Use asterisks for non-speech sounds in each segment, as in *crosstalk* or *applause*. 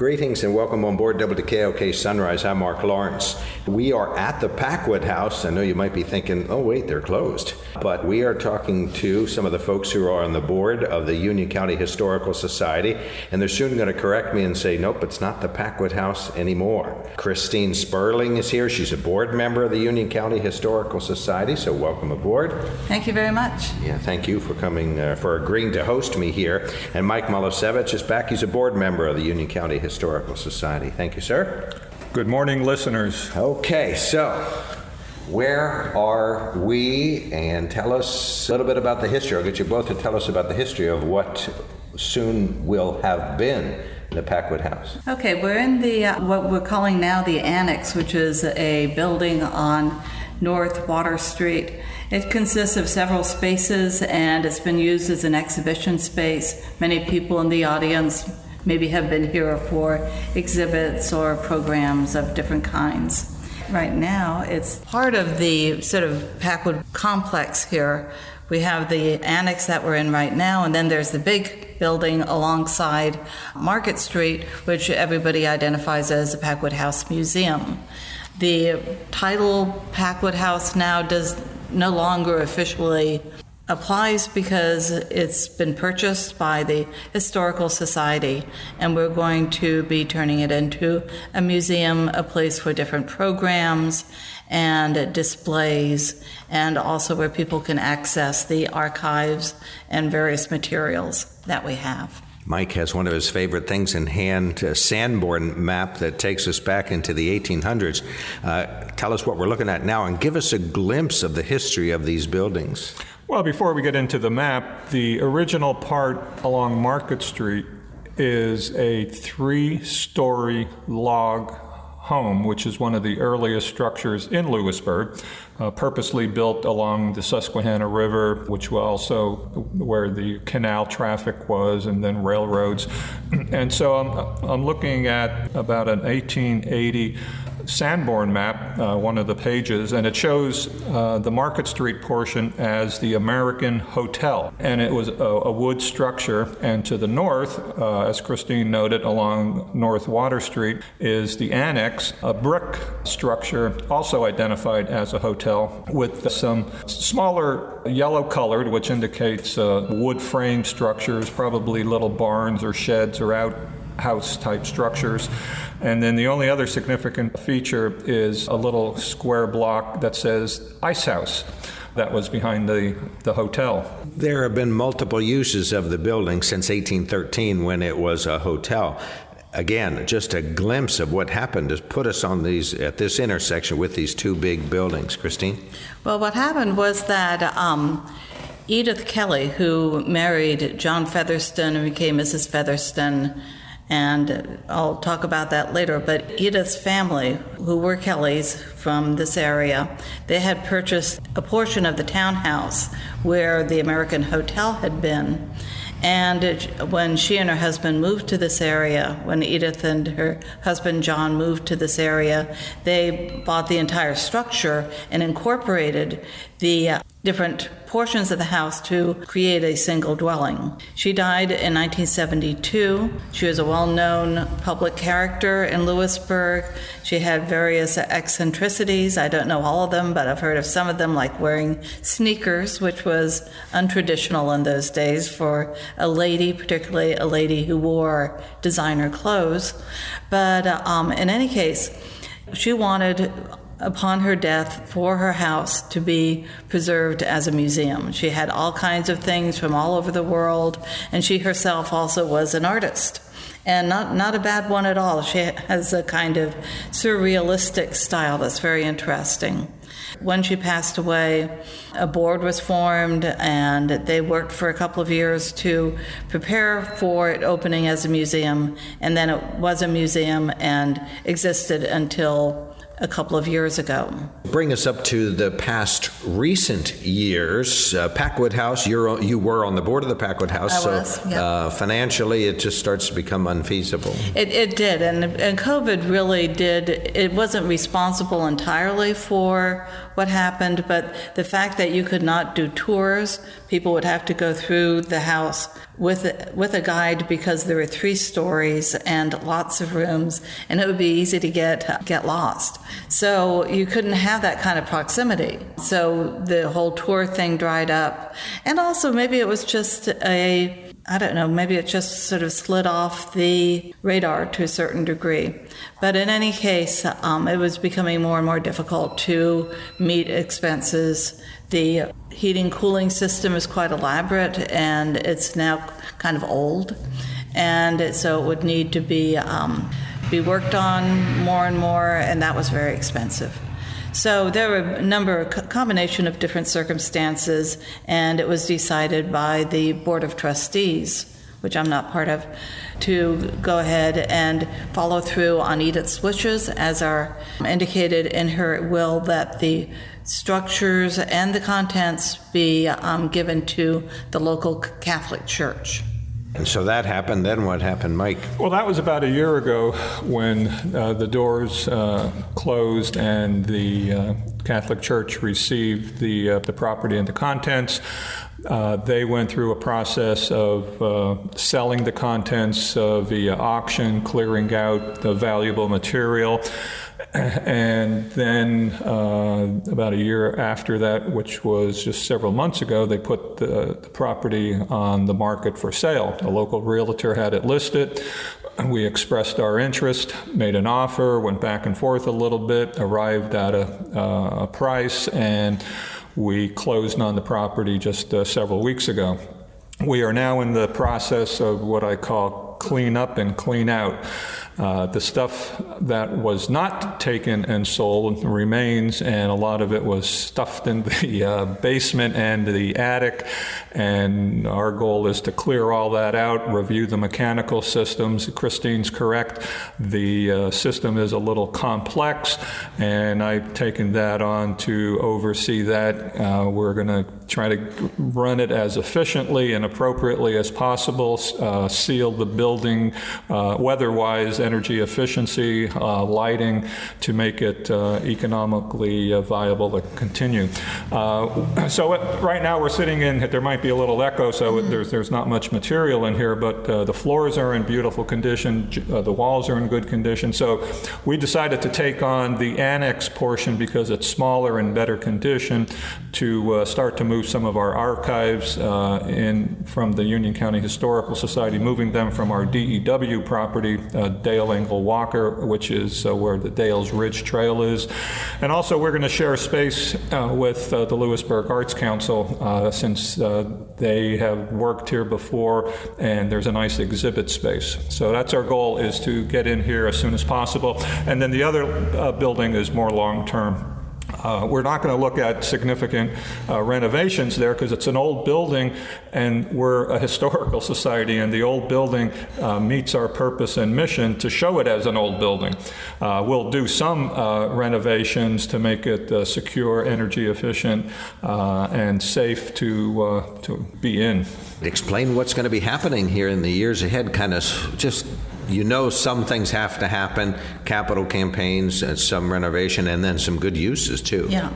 Greetings and welcome on board WKOK Sunrise. I'm Mark Lawrence. We are at the Packwood House. I know you might be thinking, oh, wait, they're closed. But we are talking to some of the folks who are on the board of the Union County Historical Society, and they're soon going to correct me and say, nope, it's not the Packwood House anymore. Christine Sperling is here. She's a board member of the Union County Historical Society, so welcome aboard. Thank you very much. Yeah, thank you for coming, uh, for agreeing to host me here. And Mike Molesevich is back. He's a board member of the Union County Historical Society. Thank you, sir. Good morning, listeners. Okay, so where are we? And tell us a little bit about the history. I'll get you both to tell us about the history of what soon will have been the Packwood House. Okay, we're in the uh, what we're calling now the Annex, which is a building on North Water Street. It consists of several spaces and it's been used as an exhibition space. Many people in the audience maybe have been here for exhibits or programs of different kinds. Right now, it's part of the sort of Packwood complex here. We have the annex that we're in right now, and then there's the big building alongside Market Street, which everybody identifies as the Packwood House Museum. The title Packwood House now does no longer officially applies because it's been purchased by the Historical Society, and we're going to be turning it into a museum, a place for different programs and displays, and also where people can access the archives and various materials that we have. Mike has one of his favorite things in hand, a Sanborn map that takes us back into the 1800s. Uh, tell us what we're looking at now and give us a glimpse of the history of these buildings. Well, before we get into the map, the original part along Market Street is a three story log home, which is one of the earliest structures in Lewisburg, uh, purposely built along the Susquehanna River, which was also where the canal traffic was, and then railroads. *clears throat* and so I'm, I'm looking at about an 1880 Sanborn map, uh, one of the pages, and it shows uh, the Market Street portion as the American Hotel. And it was a, a wood structure. And to the north, uh, as Christine noted, along North Water Street, is the Annex, a brick structure also identified as a hotel with some smaller yellow colored, which indicates uh, wood frame structures, probably little barns or sheds or outhouse type structures. And then the only other significant feature is a little square block that says Ice House that was behind the, the hotel. There have been multiple uses of the building since 1813 when it was a hotel. Again, just a glimpse of what happened to put us on these at this intersection with these two big buildings. Christine? Well, what happened was that um, Edith Kelly, who married John Fetherston and became Mrs. Fetherston, and I'll talk about that later. But Edith's family, who were Kellys from this area, they had purchased a portion of the townhouse where the American Hotel had been. And it, when she and her husband moved to this area, when Edith and her husband John moved to this area, they bought the entire structure and incorporated the uh, different portions of the house to create a single dwelling. She died in 1972. She was a well known public character in Lewisburg. She had various eccentricities. I don't know all of them, but I've heard of some of them, like wearing sneakers, which was untraditional in those days for a lady, particularly a lady who wore designer clothes. But um, in any case, she wanted upon her death for her house to be preserved as a museum. She had all kinds of things from all over the world, and she herself also was an artist. And not, not a bad one at all. She has a kind of surrealistic style that's very interesting. When she passed away, a board was formed and they worked for a couple of years to prepare for it opening as a museum. And then it was a museum and existed until a couple of years ago. Bring us up to the past recent years. Uh, Packwood House, you're, you were on the board of the Packwood House, I so was, yeah. uh, financially it just starts to become unfeasible. It, it did, and, and COVID really did, it wasn't responsible entirely for what happened, but the fact that you could not do tours people would have to go through the house with with a guide because there were three stories and lots of rooms, and it would be easy to get get lost. So you couldn't have that kind of proximity. So the whole tour thing dried up, and also maybe it was just a I don't know, maybe it just sort of slid off the radar to a certain degree. But in any case, um, it was becoming more and more difficult to meet expenses. The heating cooling system is quite elaborate and it's now kind of old. And so it would need to be, um, be worked on more and more, and that was very expensive. So there were a number, a combination of different circumstances, and it was decided by the Board of Trustees, which I'm not part of, to go ahead and follow through on Edith's wishes, as are indicated in her will that the structures and the contents be um, given to the local Catholic Church. And so that happened. Then what happened, Mike? Well, that was about a year ago when uh, the doors uh, closed and the uh, Catholic Church received the uh, the property and the contents. Uh, they went through a process of uh, selling the contents via auction, clearing out the valuable material *coughs* and then uh, about a year after that, which was just several months ago, they put the, the, property on the market for sale. A local realtor had it listed. We expressed our interest, made an offer, went back and forth a little bit, arrived at a, uh, a price, and we closed on the property just uh, several weeks ago. We are now in the process of what I call clean up and clean out. Uh, the stuff that was not taken and sold remains, and a lot of it was stuffed in the uh, basement and the attic. And our goal is to clear all that out, review the mechanical systems. Christine's correct. The uh, system is a little complex, and I've taken that on to oversee that. Uh, we're going to try to run it as efficiently and appropriately as possible, uh, seal the building uh, weather wise, energy efficiency, uh, lighting to make it uh, economically uh, viable to continue. Uh, so, it, right now we're sitting in, there might be a little echo, so mm-hmm. there's, there's not much material in here, but the floors are in beautiful condition, the walls are in good condition. So, we decided to take on the annex portion because it's smaller and better condition to start to move move some of our archives uh, in from the Union County Historical Society, moving them from our DEW property, uh, Dale Walker, which is uh, where the Dales Ridge Trail is. And also, we're going to share space uh, with uh, the Lewisburg Arts Council since they have worked here before and there's a nice exhibit space. So that's our goal is to get in here as soon as possible. And then the other building is more long term. Uh, we're not going to look at significant uh, renovations there because it's an old building and we're a historical *laughs* society, and the old building uh, meets our purpose and mission to show it as an old building. Uh, we'll do some uh, renovations to make it uh, secure, energy efficient, and safe to, to be in. Explain what's going to be happening here in the years ahead, kind of just you know some things have to happen capital campaigns and some renovation and then some good uses too. Yeah.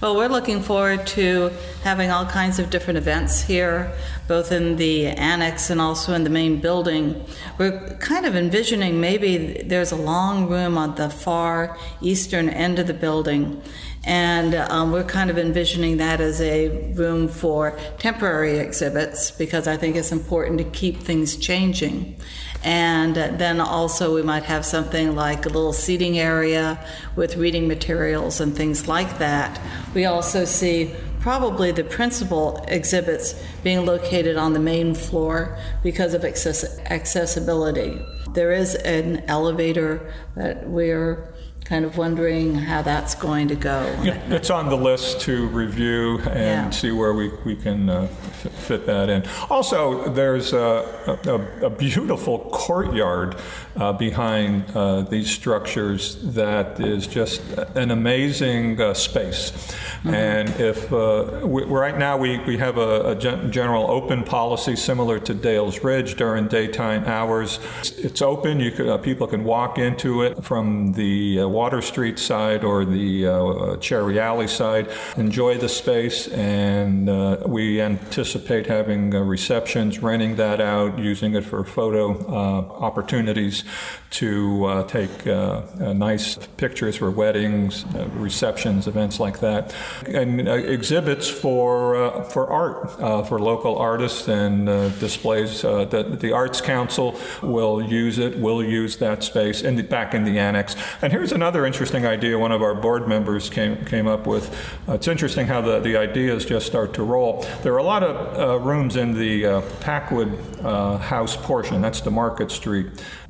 Well we're looking forward to having all kinds of different events here both in the annex and also in the main building. We're kind of envisioning maybe there's a long room on the far eastern end of the building and um, we're kind of envisioning that as a room for temporary exhibits because I think it's important to keep things changing. And then also, we might have something like a little seating area with reading materials and things like that. We also see probably the principal exhibits being located on the main floor because of access- accessibility. There is an elevator that we're kind of wondering how that's going to go. Yeah, it's on the list to review and yeah. see where we, we can uh, f- fit that in. Also, there's a, a, a beautiful courtyard uh, behind uh, these structures that is just an amazing uh, space. Mm-hmm. And if uh, we, right now we, we have a, a gen- general open policy similar to Dales Ridge during daytime hours, it's, it's open. You could, uh, people can walk into it from the Water Street side or the uh, Cherry Alley side enjoy the space, and uh, we anticipate having uh, receptions, renting that out, using it for photo uh, opportunities to uh, take uh, nice pictures for weddings, receptions, events like that, and exhibits for for art for local artists and displays. that the Arts Council will use it. Will use that space in the, back in the annex. And here's another interesting idea. One of our board members came came up with. Uh, it's interesting how the the ideas just start to roll. There are a lot of uh, rooms in the uh, Packwood House portion. That's the Market Street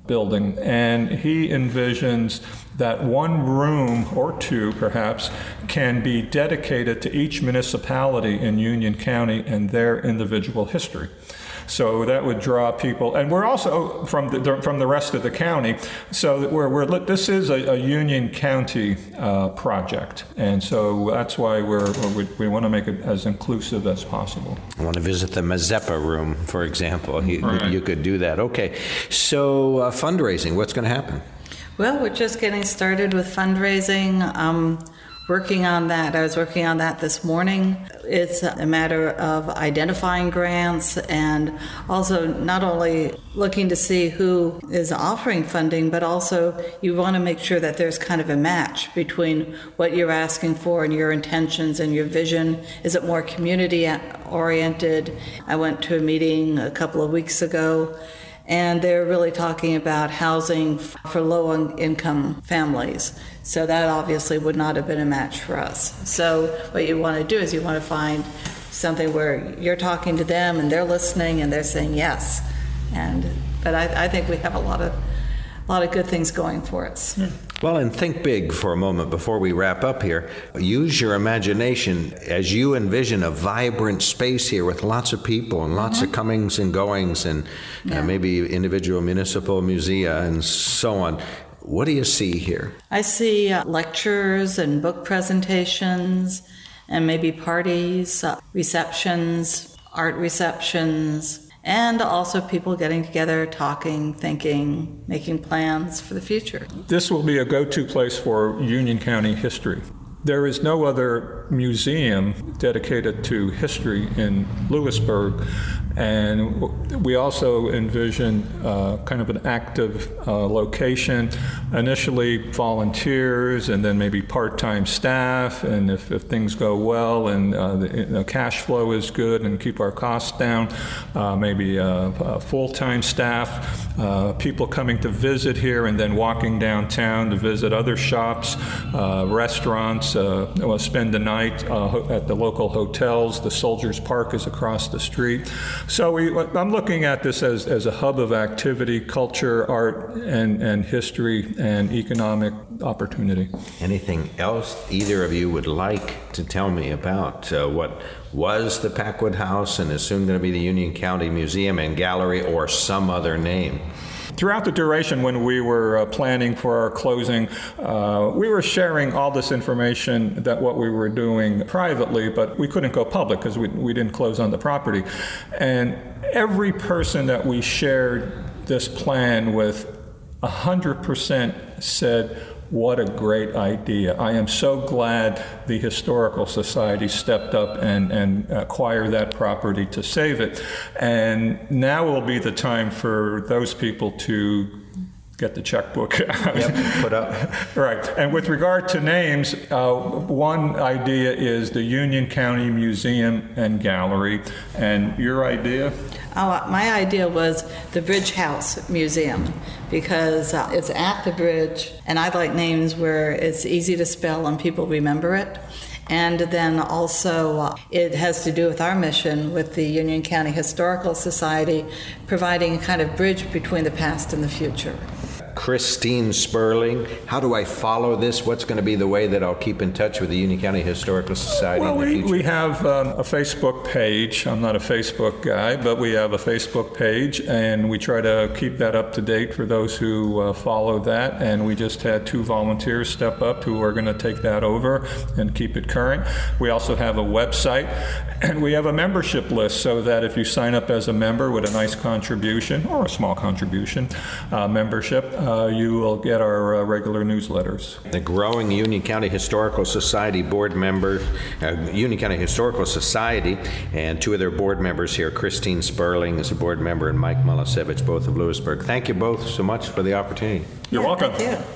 building. And he envisions that one room or two, perhaps, can be dedicated to each municipality in Union County and their individual history. So that would draw people, and we're also from the from the rest of the county. So we're, we're this is a, a Union County uh, project, and so that's why we're we, we want to make it as inclusive as possible. I want to visit the Mazeppa room, for example. You, right. you could do that. Okay, so uh, fundraising. What's going to happen? Well, we're just getting started with fundraising. Um, working on that. I was working on that this morning. It's a matter of identifying grants and also not only looking to see who is offering funding, but also you want to make sure that there's kind of a match between what you're asking for and your intentions and your vision. Is it more community oriented? I went to a meeting a couple of weeks ago and they're really talking about housing for low income families. So that obviously would not have been a match for us. So what you want to do is you want to find something where you're talking to them and they're listening and they're saying yes. And but I, I think we have a lot of a lot of good things going for us. Yeah. Well, and think big for a moment before we wrap up here. Use your imagination as you envision a vibrant space here with lots of people and lots mm-hmm. of comings and goings and uh, yeah. uh, maybe individual municipal musea and so on. What do you see here? I see uh, lectures and book presentations and maybe parties, uh, receptions, art receptions and also people getting together, talking, thinking, making plans for the future. This will be a go to place for Union County history. There is no other museum dedicated to history in Lewisburg and we also envision uh, kind of an active uh, location, initially volunteers and then maybe part time staff. And if, if, things go well and uh, the, cash flow is good and keep our costs down, uh, maybe uh, full time staff, uh, people coming to visit here and then walking downtown to visit other shops, restaurants, spend the night at the local hotels. The Soldiers Park is across the street. So we, I'm looking at this as, as a hub of activity, culture, art, and, and history and economic opportunity. Anything else either of you would like to tell me about uh, what was the Packwood House and is soon going to be the Union County Museum and Gallery or some other name? Throughout the duration when we were uh, planning for our closing, uh, we were sharing all this information that what we were doing privately, but we couldn't go public because we, we didn't close on the property. And every person that we shared this plan with, 100% said, what a great idea. I am so glad the Historical Society stepped up and, and acquired that property to save it. And now will be the time for those people to get the checkbook out. Yep, put up. *laughs* right. And with regard to names, uh, one idea is the Union County Museum and Gallery. And your idea? Oh, my idea was the Bridge House Museum because uh, it's at the bridge, and I like names where it's easy to spell and people remember it. And then also, uh, it has to do with our mission with the Union County Historical Society, providing a kind of bridge between the past and the future. Christine Sperling. How do I follow this? What's going to be the way that I'll keep in touch with the Union County Historical Society well, we, we have um, a Facebook page. I'm not a Facebook guy, but we have a Facebook page, and we try to keep that up to date for those who uh, follow that. And we just had two volunteers step up who are going to take that over and keep it current. We also have a website, *clears throat* and we have a membership list so that if you sign up as a member with a nice contribution or a small contribution uh, membership, uh, you will get our uh, regular newsletters. The growing Union County Historical Society board member, uh, Union County Historical Society, and two of their board members here, Christine Sperling is a board member, and Mike Molesevich, both of Lewisburg. Thank you both so much for the opportunity. You're welcome. Thank you.